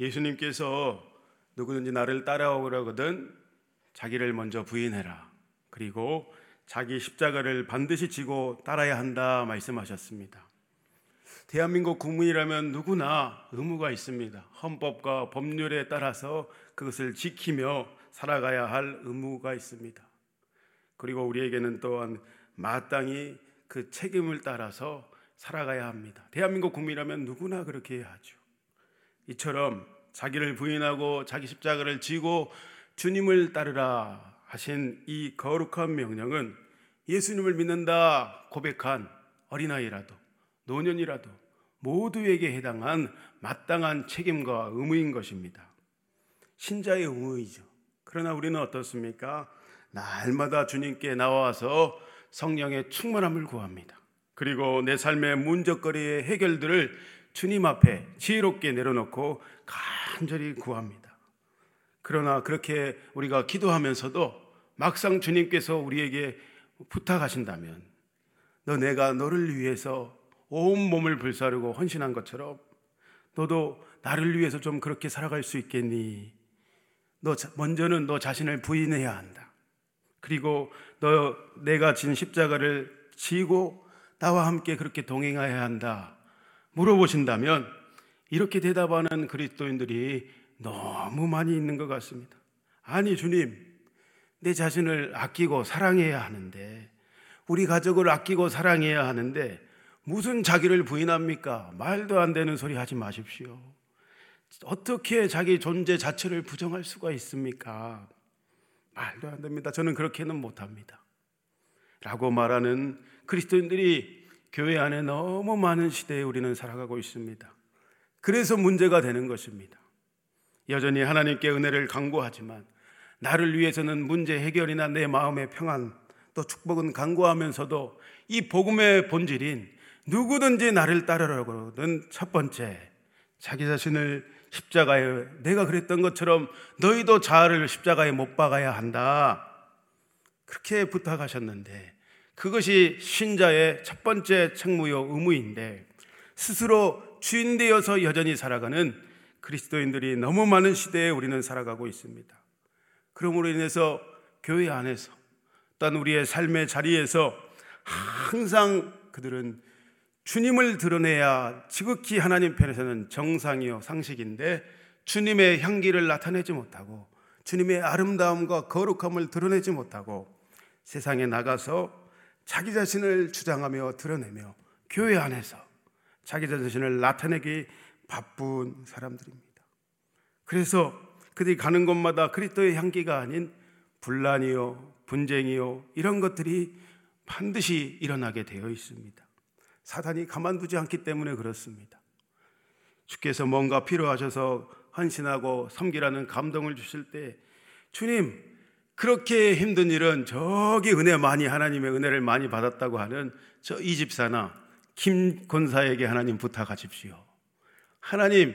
예수님께서 누구든지 나를 따라오려거든 자기를 먼저 부인해라. 그리고 자기 십자가를 반드시 지고 따라야 한다 말씀하셨습니다. 대한민국 국민이라면 누구나 의무가 있습니다. 헌법과 법률에 따라서 그것을 지키며 살아가야 할 의무가 있습니다. 그리고 우리에게는 또한 마땅히 그 책임을 따라서 살아가야 합니다. 대한민국 국민이라면 누구나 그렇게 해야 하죠. 이처럼 자기를 부인하고 자기 십자가를 지고 주님을 따르라 하신 이 거룩한 명령은 예수님을 믿는다 고백한 어린아이라도 노년이라도 모두에게 해당한 마땅한 책임과 의무인 것입니다. 신자의 의무이죠. 그러나 우리는 어떻습니까? 날마다 주님께 나와서 성령의 충만함을 구합니다. 그리고 내 삶의 문적거리의 해결들을 주님 앞에 지혜롭게 내려놓고 간절히 구합니다. 그러나 그렇게 우리가 기도하면서도 막상 주님께서 우리에게 부탁하신다면 너 내가 너를 위해서 온 몸을 불사르고 헌신한 것처럼 너도 나를 위해서 좀 그렇게 살아갈 수 있겠니? 너 먼저는 너 자신을 부인해야 한다. 그리고 너 내가 진 십자가를 지고 나와 함께 그렇게 동행해야 한다. 물어보신다면 이렇게 대답하는 그리스도인들이 너무 많이 있는 것 같습니다. 아니 주님, 내 자신을 아끼고 사랑해야 하는데 우리 가족을 아끼고 사랑해야 하는데 무슨 자기를 부인합니까? 말도 안 되는 소리 하지 마십시오. 어떻게 자기 존재 자체를 부정할 수가 있습니까? 말도 안 됩니다. 저는 그렇게는 못합니다. 라고 말하는 그리스도인들이 교회 안에 너무 많은 시대에 우리는 살아가고 있습니다. 그래서 문제가 되는 것입니다. 여전히 하나님께 은혜를 강구하지만 나를 위해서는 문제 해결이나 내 마음의 평안 또 축복은 강구하면서도 이 복음의 본질인 누구든지 나를 따르라고는 첫 번째 자기 자신을 십자가에 내가 그랬던 것처럼 너희도 자아를 십자가에 못 박아야 한다. 그렇게 부탁하셨는데 그것이 신자의 첫 번째 책무요 의무인데 스스로 주인 되어서 여전히 살아가는 그리스도인들이 너무 많은 시대에 우리는 살아가고 있습니다. 그러므로 인해서 교회 안에서 또한 우리의 삶의 자리에서 항상 그들은 주님을 드러내야 지극히 하나님 편에서는 정상이요 상식인데 주님의 향기를 나타내지 못하고 주님의 아름다움과 거룩함을 드러내지 못하고 세상에 나가서 자기 자신을 주장하며 드러내며 교회 안에서 자기 자신을 나타내기 바쁜 사람들입니다. 그래서 그들이 가는 곳마다 그리스도의 향기가 아닌 분란이요, 분쟁이요, 이런 것들이 반드시 일어나게 되어 있습니다. 사단이 가만두지 않기 때문에 그렇습니다. 주께서 뭔가 필요하셔서 헌신하고 섬기라는 감동을 주실 때 주님 그렇게 힘든 일은 저기 은혜 많이 하나님의 은혜를 많이 받았다고 하는 저 이 집사나 김 권사에게 하나님 부탁하십시오. 하나님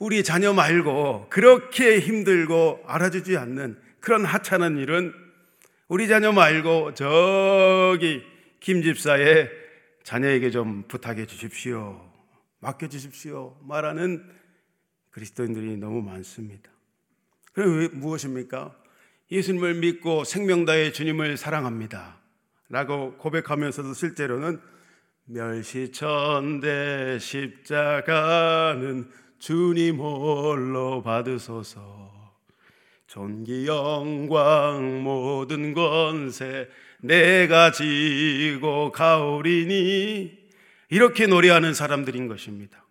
우리 자녀 말고 그렇게 힘들고 알아주지 않는 그런 하찮은 일은 우리 자녀 말고 저기 김 집사의 자녀에게 좀 부탁해 주십시오. 맡겨 주십시오. 말하는 그리스도인들이 너무 많습니다. 그럼 왜 무엇입니까? 예수님을 믿고 생명 다해 주님을 사랑합니다. 라고 고백하면서도 실제로는 멸시천대 십자가는 주님 홀로 받으소서 존귀 영광 모든 권세 내가 지고 가오리니 이렇게 노래하는 사람들인 것입니다.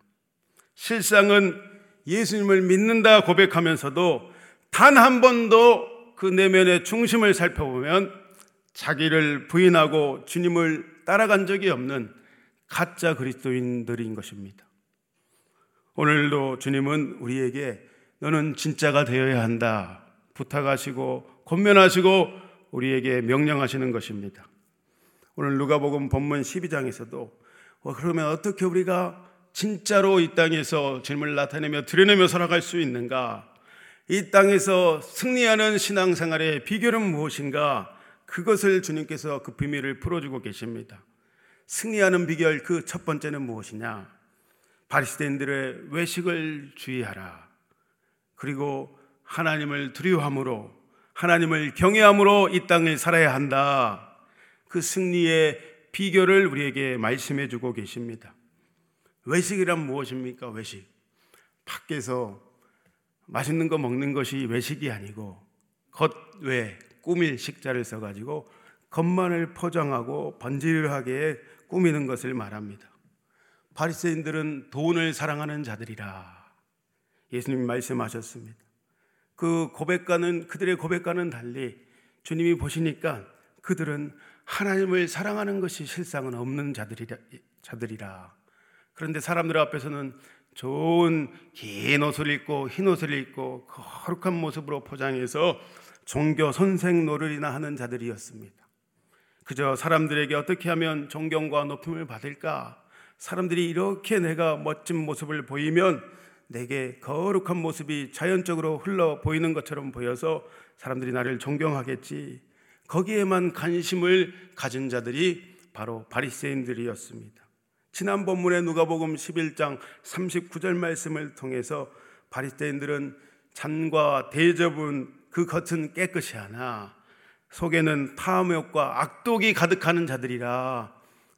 실상은 예수님을 믿는다 고백하면서도 단 한 번도 그 내면의 중심을 살펴보면 자기를 부인하고 주님을 따라간 적이 없는 가짜 그리스도인들인 것입니다. 오늘도 주님은 우리에게 너는 진짜가 되어야 한다 부탁하시고 권면하시고 우리에게 명령하시는 것입니다. 오늘 누가복음 본문 12장에서도 어, 그러면 어떻게 우리가 진짜로 이 땅에서 주님을 나타내며 드러내며 살아갈 수 있는가? 이 땅에서 승리하는 신앙생활의 비결은 무엇인가? 그것을 주님께서 그 비밀을 풀어주고 계십니다. 승리하는 비결 그 첫 번째는 무엇이냐? 바리새인들의 외식을 주의하라. 그리고 하나님을 두려워함으로 하나님을 경외함으로 이 땅을 살아야 한다. 그 승리의 비결을 우리에게 말씀해 주고 계십니다. 외식이란 무엇입니까? 외식. 밖에서 맛있는 거 먹는 것이 외식이 아니고 겉외 꾸밀 식자를 써가지고 겉만을 포장하고 번질하게 꾸미는 것을 말합니다. 바리새인들은 돈을 사랑하는 자들이라 예수님이 말씀하셨습니다. 그 고백과는 그들의 고백과는 달리 주님이 보시니까 그들은 하나님을 사랑하는 것이 실상은 없는 자들이라, 자들이라. 그런데 사람들 앞에서는 좋은 긴 옷을 입고 흰 옷을 입고 거룩한 모습으로 포장해서 종교 선생 노릇이나 하는 자들이었습니다. 그저 사람들에게 어떻게 하면 존경과 높임을 받을까? 사람들이 이렇게 내가 멋진 모습을 보이면 내게 거룩한 모습이 자연적으로 흘러 보이는 것처럼 보여서 사람들이 나를 존경하겠지. 거기에만 관심을 가진 자들이 바로 바리새인들이었습니다. 지난 본문의 누가복음 11장 39절 말씀을 통해서 바리새인들은 잔과 대접은 그 겉은 깨끗이 하나 속에는 탐욕과 악독이 가득하는 자들이라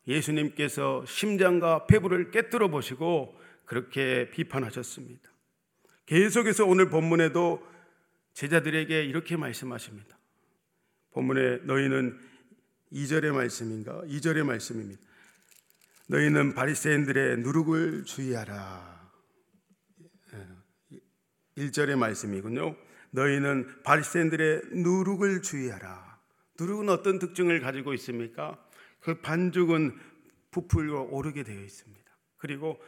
예수님께서 심장과 폐부를 깨뜨려 보시고 그렇게 비판하셨습니다. 계속해서 오늘 본문에도 제자들에게 이렇게 말씀하십니다. 본문에 너희는 2절의 말씀인가? 2절의 말씀입니다. 너희는 바리새인들의 누룩을 주의하라. 1절의 말씀이군요. 너희는 바리새인들의 누룩을 주의하라. 누룩은 어떤 특징을 가지고 있습니까? 그 반죽은 부풀고 오르게 되어 있습니다. 그리고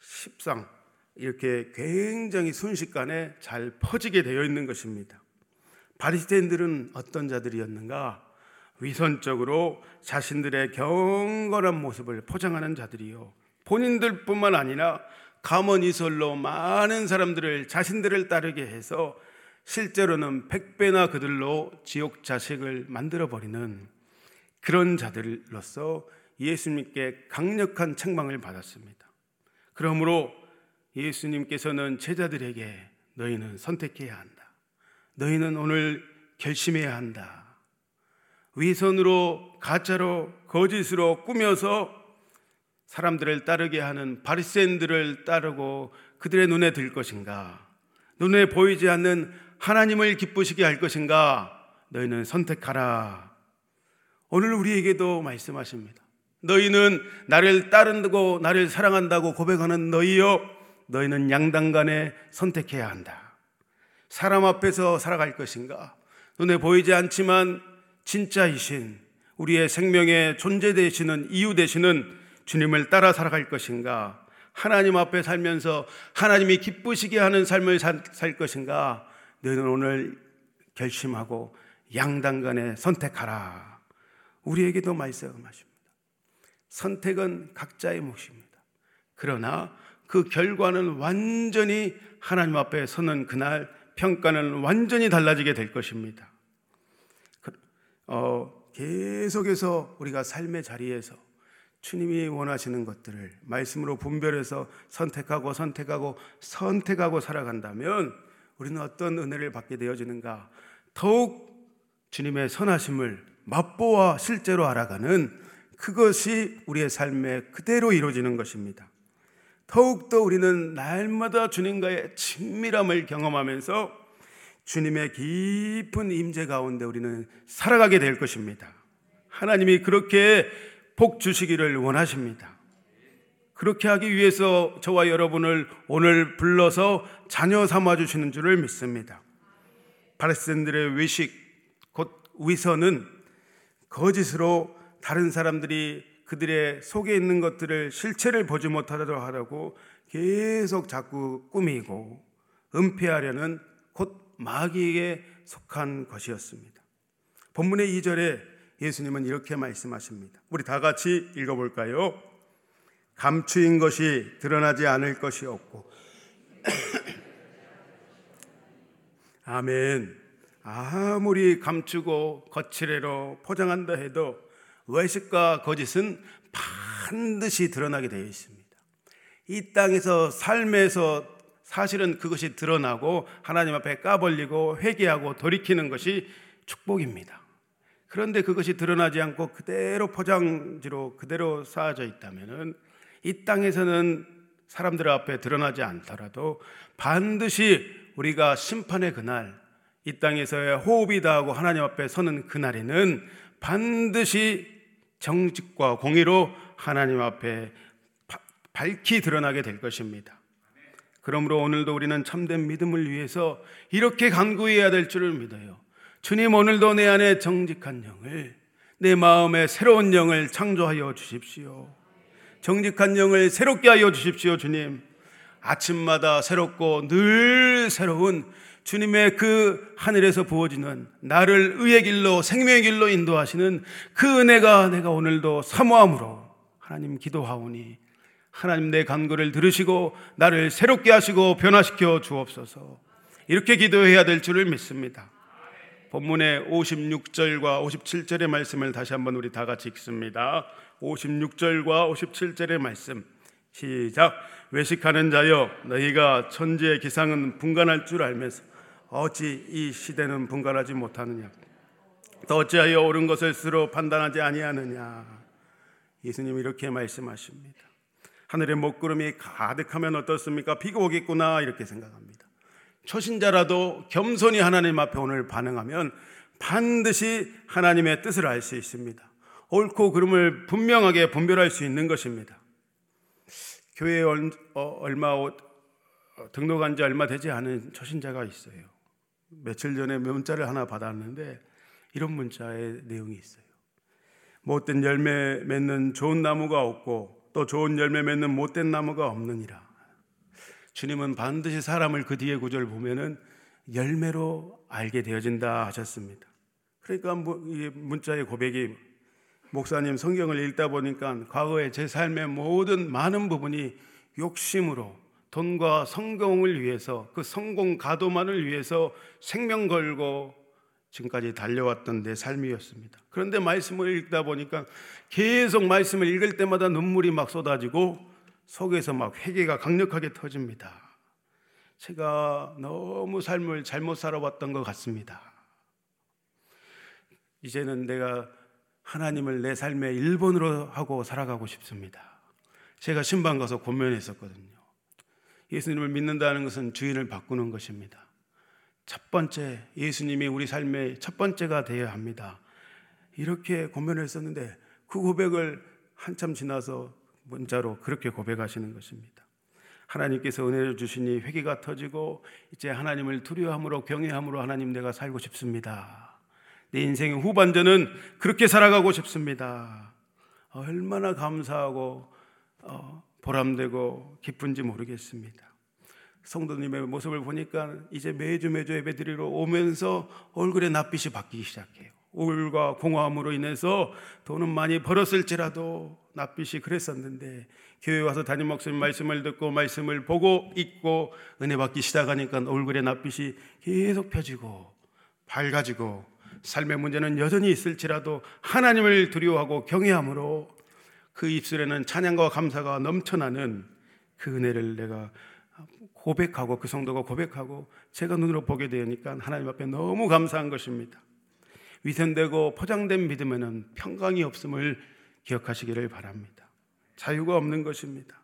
십상 이렇게 굉장히 순식간에 잘 퍼지게 되어 있는 것입니다. 바리새인들은 어떤 자들이었는가? 위선적으로 자신들의 경건한 모습을 포장하는 자들이요. 본인들뿐만 아니라 가문이설로 많은 사람들을 자신들을 따르게 해서 실제로는 백배나 그들로 지옥 자식을 만들어 버리는 그런 자들로서 예수님께 강력한 책망을 받았습니다. 그러므로 예수님께서는 제자들에게 너희는 선택해야 한다. 너희는 오늘 결심해야 한다. 위선으로 가짜로 거짓으로 꾸며서 사람들을 따르게 하는 바리새인들을 따르고 그들의 눈에 들 것인가? 눈에 보이지 않는 하나님을 기쁘시게 할 것인가? 너희는 선택하라. 오늘 우리에게도 말씀하십니다. 너희는 나를 따른다고 나를 사랑한다고 고백하는 너희여 너희는 양당간에 선택해야 한다. 사람 앞에서 살아갈 것인가? 눈에 보이지 않지만 진짜이신 우리의 생명의 존재 되시는 이유 되시는 주님을 따라 살아갈 것인가? 하나님 앞에 살면서 하나님이 기쁘시게 하는 삶을 살, 살 것인가? 너희는 오늘 결심하고 양당간에 선택하라. 우리에게도 말씀하십니다. 선택은 각자의 몫입니다. 그러나 그 결과는 완전히 하나님 앞에 서는 그날 평가는 완전히 달라지게 될 것입니다. 그, 어, 계속해서 우리가 삶의 자리에서 주님이 원하시는 것들을 말씀으로 분별해서 선택하고 선택하고 선택하고 살아간다면 우리는 어떤 은혜를 받게 되어지는가? 더욱 주님의 선하심을 맛보아 실제로 알아가는 그것이 우리의 삶에 그대로 이루어지는 것입니다. 더욱더 우리는 날마다 주님과의 친밀함을 경험하면서 주님의 깊은 임재 가운데 우리는 살아가게 될 것입니다. 하나님이 그렇게 복 주시기를 원하십니다. 그렇게 하기 위해서 저와 여러분을 오늘 불러서 자녀 삼아 주시는 줄을 믿습니다. 바리새인들의 외식 곧 위선은 거짓으로 다른 사람들이 그들의 속에 있는 것들을 실체를 보지 못하도록 하려고 계속 자꾸 꾸미고 은폐하려는 곧 마귀에게 속한 것이었습니다. 본문의 2절에 예수님은 이렇게 말씀하십니다. 우리 다 같이 읽어볼까요? 감추인 것이 드러나지 않을 것이 없고 아멘. 아무리 감추고 거칠애로 포장한다 해도 외식과 거짓은 반드시 드러나게 되어 있습니다. 이 땅에서 삶에서 사실은 그것이 드러나고 하나님 앞에 까벌리고 회개하고 돌이키는 것이 축복입니다. 그런데 그것이 드러나지 않고 그대로 포장지로 그대로 쌓아져 있다면은 이 땅에서는 사람들 앞에 드러나지 않더라도 반드시 우리가 심판의 그날 이 땅에서의 호흡이 다하고 하나님 앞에 서는 그날에는 반드시 정직과 공의로 하나님 앞에 밝히 드러나게 될 것입니다. 그러므로 오늘도 우리는 참된 믿음을 위해서 이렇게 간구해야 될 줄을 믿어요. 주님 오늘도 내 안에 정직한 영을 내 마음에 새로운 영을 창조하여 주십시오. 정직한 영을 새롭게 하여 주십시오, 주님. 아침마다 새롭고 늘 새로운 주님의 그 하늘에서 부어지는 나를 의의 길로 생명의 길로 인도하시는 그 은혜가 내가 오늘도 사모함으로 하나님 기도하오니 하나님 내 간구를 들으시고 나를 새롭게 하시고 변화시켜 주옵소서. 이렇게 기도해야 될 줄을 믿습니다. 본문의 56절과 57절의 말씀을 다시 한번 우리 다 같이 읽습니다. 56절과 57절의 말씀. 시작. 외식하는 자여 너희가 천지의 기상은 분간할 줄 알면서 어찌 이 시대는 분간하지 못하느냐? 또 어찌하여 옳은 것을 스스로 판단하지 아니하느냐? 예수님 이렇게 말씀하십니다. 하늘의 먹구름이 가득하면 어떻습니까? 비가 오겠구나 이렇게 생각합니다. 초신자라도 겸손히 하나님 앞에 오늘 반응하면 반드시 하나님의 뜻을 알 수 있습니다. 옳고 그름을 분명하게 분별할 수 있는 것입니다. 교회에 어, 얼마 등록한 지 얼마 되지 않은 초신자가 있어요. 며칠 전에 문자를 하나 받았는데 이런 문자의 내용이 있어요. 못된 열매 맺는 좋은 나무가 없고 또 좋은 열매 맺는 못된 나무가 없느니라. 주님은 반드시 사람을 그 뒤에 구절 보면은 열매로 알게 되어진다 하셨습니다. 그러니까 뭐 문자의 고백이 목사님 성경을 읽다 보니까 과거에 제 삶의 모든 많은 부분이 욕심으로 돈과 성공을 위해서 그 성공 가도만을 위해서 생명 걸고 지금까지 달려왔던 내 삶이었습니다. 그런데 말씀을 읽다 보니까 계속 말씀을 읽을 때마다 눈물이 막 쏟아지고 속에서 막 회개가 강력하게 터집니다. 제가 너무 삶을 잘못 살아왔던 것 같습니다. 이제는 내가 하나님을 내 삶의 일본으로 하고 살아가고 싶습니다. 제가 신방 가서 고면했었거든요. 예수님을 믿는다는 것은 주인을 바꾸는 것입니다. 첫 번째, 예수님이 우리 삶의 첫 번째가 되어야 합니다. 이렇게 고면을 했었는데 그 고백을 한참 지나서 문자로 그렇게 고백하시는 것입니다. 하나님께서 은혜를 주시니 회개가 터지고 이제 하나님을 두려워함으로 경외함으로 하나님 내가 살고 싶습니다. 내 인생의 후반전은 그렇게 살아가고 싶습니다. 얼마나 감사하고 어, 보람되고 기쁜지 모르겠습니다. 성도님의 모습을 보니까 이제 매주 매주 예배 드리러 오면서 얼굴에 낯빛이 바뀌기 시작해요. 우울과 공허함으로 인해서 돈은 많이 벌었을지라도 낯빛이 그랬었는데 교회 와서 담임 목사님 말씀을 듣고 말씀을 보고 읽고 은혜 받기 시작하니까 얼굴에 낯빛이 계속 펴지고 밝아지고 삶의 문제는 여전히 있을지라도 하나님을 두려워하고 경외함으로 그 입술에는 찬양과 감사가 넘쳐나는 그 은혜를 내가 고백하고 그 성도가 고백하고 제가 눈으로 보게 되니까 하나님 앞에 너무 감사한 것입니다. 위선되고 포장된 믿음에는 평강이 없음을 기억하시기를 바랍니다. 자유가 없는 것입니다.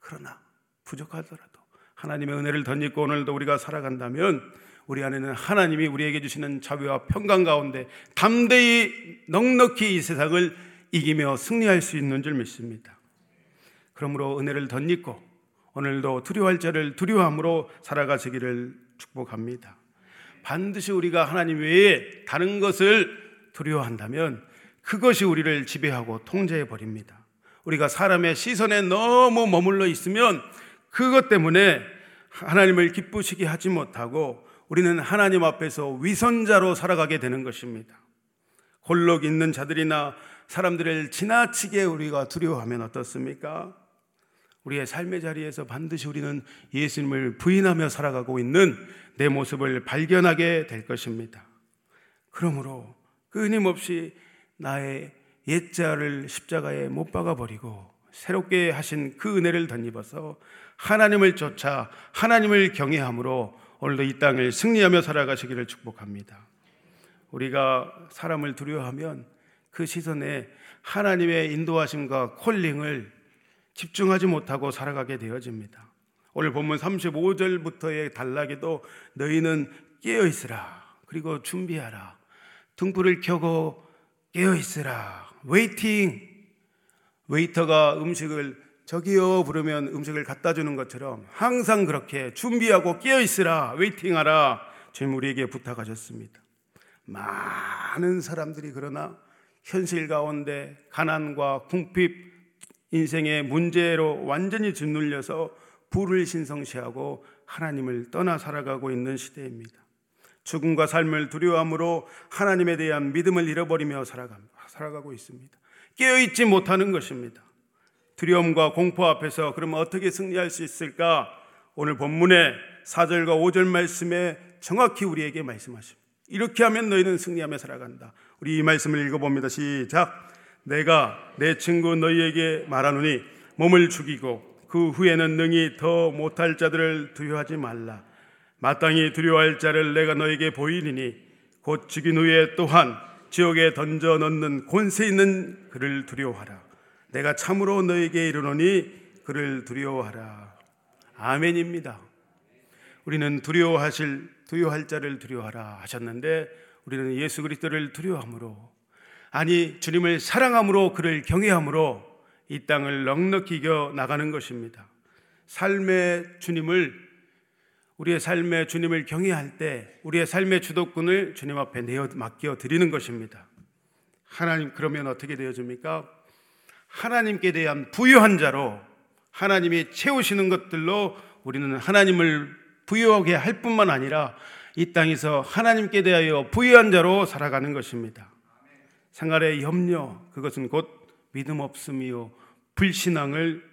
그러나 부족하더라도 하나님의 은혜를 덧입고 오늘도 우리가 살아간다면 우리 안에는 하나님이 우리에게 주시는 자유와 평강 가운데 담대히 넉넉히 이 세상을 이기며 승리할 수 있는 줄 믿습니다. 그러므로 은혜를 덧입고 오늘도 두려워할 자를 두려워함으로 살아가시기를 축복합니다. 반드시 우리가 하나님 외에 다른 것을 두려워한다면 그것이 우리를 지배하고 통제해 버립니다. 우리가 사람의 시선에 너무 머물러 있으면 그것 때문에 하나님을 기쁘시게 하지 못하고 우리는 하나님 앞에서 위선자로 살아가게 되는 것입니다. 홀로 있는 자들이나 사람들을 지나치게 우리가 두려워하면 어떻습니까? 우리의 삶의 자리에서 반드시 우리는 예수님을 부인하며 살아가고 있는 내 모습을 발견하게 될 것입니다. 그러므로 끊임없이 나의 옛자를 십자가에 못 박아 버리고 새롭게 하신 그 은혜를 덧입어서 하나님을 쫓아 하나님을 경외함으로 오늘도 이 땅을 승리하며 살아가시기를 축복합니다. 우리가 사람을 두려워하면 그 시선에 하나님의 인도하심과 콜링을 집중하지 못하고 살아가게 되어집니다. 오늘 본문 35절부터의 단락에도 너희는 깨어 있으라. 그리고 준비하라. 등불을 켜고 깨어 있으라. Waiting. 웨이터가 음식을 저기요 부르면 음식을 갖다 주는 것처럼 항상 그렇게 준비하고 깨어 있으라. Waiting하라. 주님 우리에게 부탁하셨습니다. 많은 사람들이 그러나 현실 가운데 가난과 궁핍 인생의 문제로 완전히 짓눌려서 불을 신성시하고 하나님을 떠나 살아가고 있는 시대입니다. 죽음과 삶을 두려워함으로 하나님에 대한 믿음을 잃어버리며 살아가고 있습니다. 깨어있지 못하는 것입니다. 두려움과 공포 앞에서 그러면 어떻게 승리할 수 있을까? 오늘 본문의 4절과 5절 말씀에 정확히 우리에게 말씀하십니다. 이렇게 하면 너희는 승리하며 살아간다. 우리 이 말씀을 읽어봅니다. 시작. 내가 내 친구 너희에게 말하노니 몸을 죽이고 그 후에는 능히 더 못할 자들을 두려워하지 말라. 마땅히 두려워할 자를 내가 너에게 보이리니 곧 죽인 후에 또한 지옥에 던져 넣는 권세 있는 그를 두려워하라. 내가 참으로 너에게 이르노니 그를 두려워하라. 아멘입니다. 우리는 두려워하실 두려워할 자를 두려워하라 하셨는데 우리는 예수 그리스도를 두려워함으로 아니 주님을 사랑함으로 그를 경외함으로 이 땅을 넉넉히 이겨 나가는 것입니다. 삶의 주님을 우리의 삶의 주님을 경외할 때 우리의 삶의 주도권을 주님 앞에 내어 맡겨 드리는 것입니다. 하나님 그러면 어떻게 되어집니까? 하나님께 대한 부유한 자로 하나님이 채우시는 것들로 우리는 하나님을 부유하게 할 뿐만 아니라 이 땅에서 하나님께 대하여 부유한 자로 살아가는 것입니다. 생활의 염려, 그것은 곧 믿음 없음이요, 불신앙을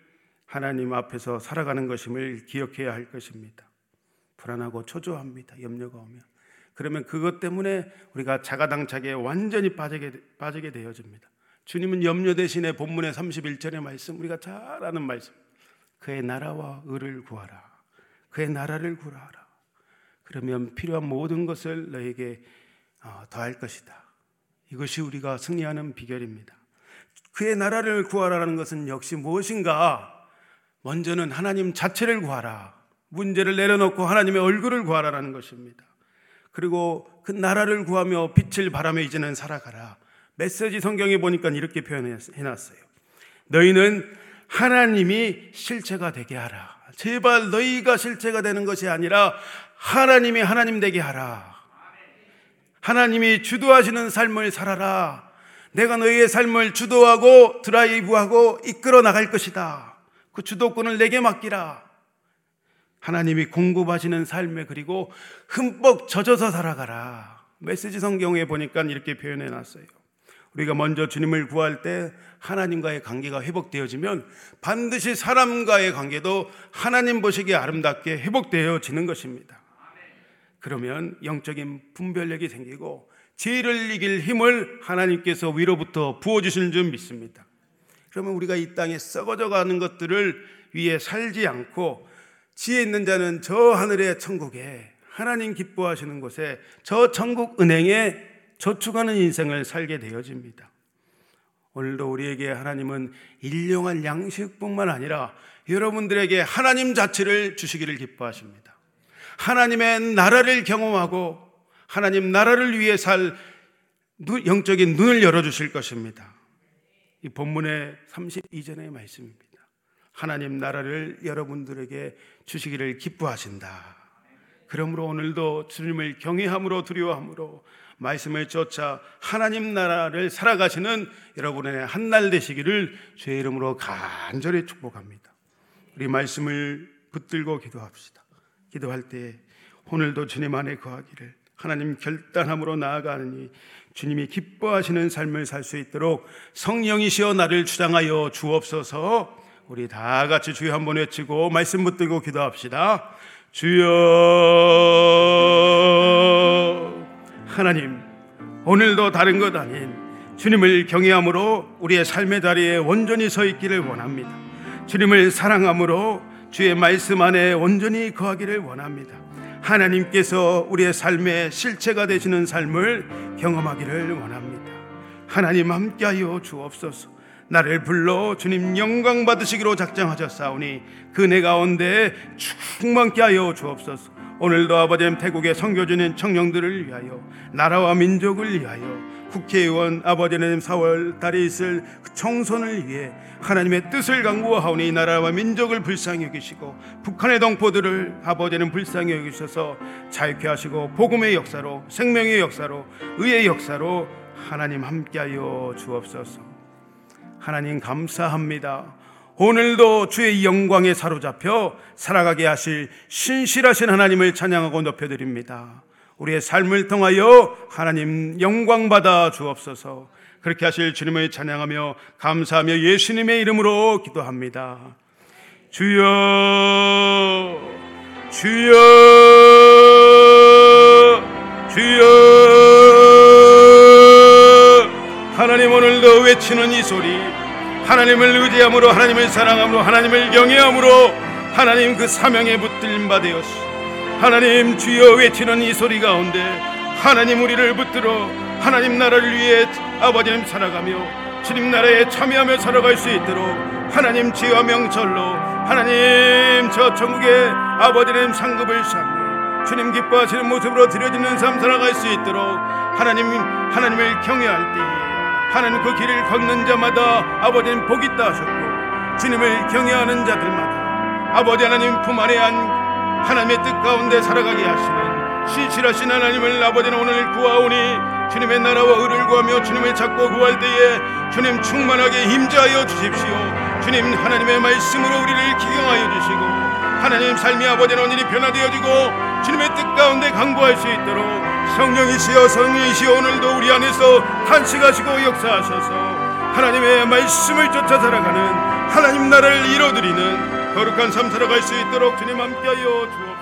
하나님 앞에서 살아가는 것임을 기억해야 할 것입니다. 불안하고 초조합니다. 염려가 오면. 그러면 그것 때문에 우리가 자가당착에 완전히 빠지게, 빠지게 되어집니다. 주님은 염려 대신에 본문의 31절의 말씀, 우리가 잘 아는 말씀. 그의 나라와 의를 구하라. 그의 나라를 구하라. 그러면 필요한 모든 것을 너에게 어, 더할 것이다. 이것이 우리가 승리하는 비결입니다. 그의 나라를 구하라는 것은 역시 무엇인가? 먼저는 하나님 자체를 구하라. 문제를 내려놓고 하나님의 얼굴을 구하라는 것입니다. 그리고 그 나라를 구하며 빛을 바라며 이제는 살아가라. 메시지 성경에 보니까 이렇게 표현해놨어요. 너희는 하나님이 실체가 되게 하라. 제발 너희가 실체가 되는 것이 아니라 하나님이 하나님 되게 하라. 하나님이 주도하시는 삶을 살아라. 내가 너희의 삶을 주도하고 드라이브하고 이끌어 나갈 것이다. 그 주도권을 내게 맡기라. 하나님이 공급하시는 삶에 그리고 흠뻑 젖어서 살아가라. 메시지 성경에 보니까 이렇게 표현해 놨어요. 우리가 먼저 주님을 구할 때 하나님과의 관계가 회복되어지면 반드시 사람과의 관계도 하나님 보시기에 아름답게 회복되어지는 것입니다. 그러면 영적인 분별력이 생기고 죄를 이길 힘을 하나님께서 위로부터 부어주시는 줄 믿습니다. 그러면 우리가 이 땅에 썩어져 가는 것들을 위해 살지 않고 지혜 있는 자는 저 하늘의 천국에 하나님 기뻐하시는 곳에 저 천국 은행에 저축하는 인생을 살게 되어집니다. 오늘도 우리에게 하나님은 일용할 양식뿐만 아니라 여러분들에게 하나님 자체를 주시기를 기뻐하십니다. 하나님의 나라를 경험하고 하나님 나라를 위해 살 영적인 눈을 열어주실 것입니다. 이 본문의 32절의 말씀입니다. 하나님 나라를 여러분들에게 주시기를 기뻐하신다. 그러므로 오늘도 주님을 경외함으로 두려워함으로 말씀을 쫓아 하나님 나라를 살아가시는 여러분의 한 날 되시기를 주의 이름으로 간절히 축복합니다. 우리 말씀을 붙들고 기도합시다. 기도할 때 오늘도 주님 안에 거하기를 하나님 결단함으로 나아가니 주님이 기뻐하시는 삶을 살 수 있도록 성령이시여 나를 주장하여 주옵소서 우리 다 같이 주여 한번 외치고 말씀 붙들고 기도합시다. 주여 하나님 오늘도 다른 것 아닌 주님을 경외함으로 우리의 삶의 자리에 온전히 서 있기를 원합니다. 주님을 사랑함으로 주의 말씀 안에 온전히 거하기를 원합니다. 하나님께서 우리의 삶의 실체가 되시는 삶을 경험하기를 원합니다. 하나님 함께하여 주옵소서. 나를 불러 주님 영광 받으시기로 작정하셨사오니 그내 가운데 충만케 하여 주옵소서. 오늘도 아버지님 태국의 성교주는 청년들을 위하여 나라와 민족을 위하여 국회의원 아버지님 4월 달에 있을 그 청선을 위해 하나님의 뜻을 강구하오니 나라와 민족을 불쌍히 여기시고 북한의 동포들을 아버지는 불쌍히 여기셔서 자유케 하시고 복음의 역사로 생명의 역사로 의의 역사로 하나님 함께하여 주옵소서. 하나님 감사합니다. 오늘도 주의 영광에 사로잡혀 살아가게 하실 신실하신 하나님을 찬양하고 높여드립니다. 우리의 삶을 통하여 하나님 영광 받아 주옵소서. 그렇게 하실 주님을 찬양하며 감사하며 예수님의 이름으로 기도합니다. 주여, 주여, 주여. 하나님 오늘도 외치는 이 소리. 하나님을 의지함으로 하나님을 사랑함으로 하나님을 경외함으로 하나님 그 사명에 붙들림 받으었시 하나님 주여 외치는 이 소리 가운데 하나님 우리를 붙들어 하나님 나라를 위해 아버지님 살아가며 주님 나라에 참여하며 살아갈 수 있도록 하나님 지와 명철로 하나님 저 천국의 아버지님 상급을 쌓고 주님 기뻐하시는 모습으로 드려지는 삶 살아갈 수 있도록 하나님 하나님을 경외할 때에 하나님 그 길을 걷는 자마다 아버지는 복이 있다 하셨고 주님을 경외하는 자들마다 아버지 하나님 품 안에 한 하나님의 뜻 가운데 살아가게 하시는 신실하신 하나님을 아버지는 오늘 구하오니 주님의 나라와 의를 구하며 주님을 찾고 구할 때에 주님 충만하게 힘자하여 주십시오. 주님 하나님의 말씀으로 우리를 기경하여 주시고 하나님 삶이 아버지는 오늘이 변화되어지고 주님의 뜻 가운데 강구할 수 있도록 성령이시여 성령이시여 오늘도 우리 안에서 탄식하시고 역사하셔서 하나님의 말씀을 쫓아 살아가는 하나님 나라를 이뤄드리는 거룩한 삶 살아갈 수 있도록 주님 함께하여 주옵소서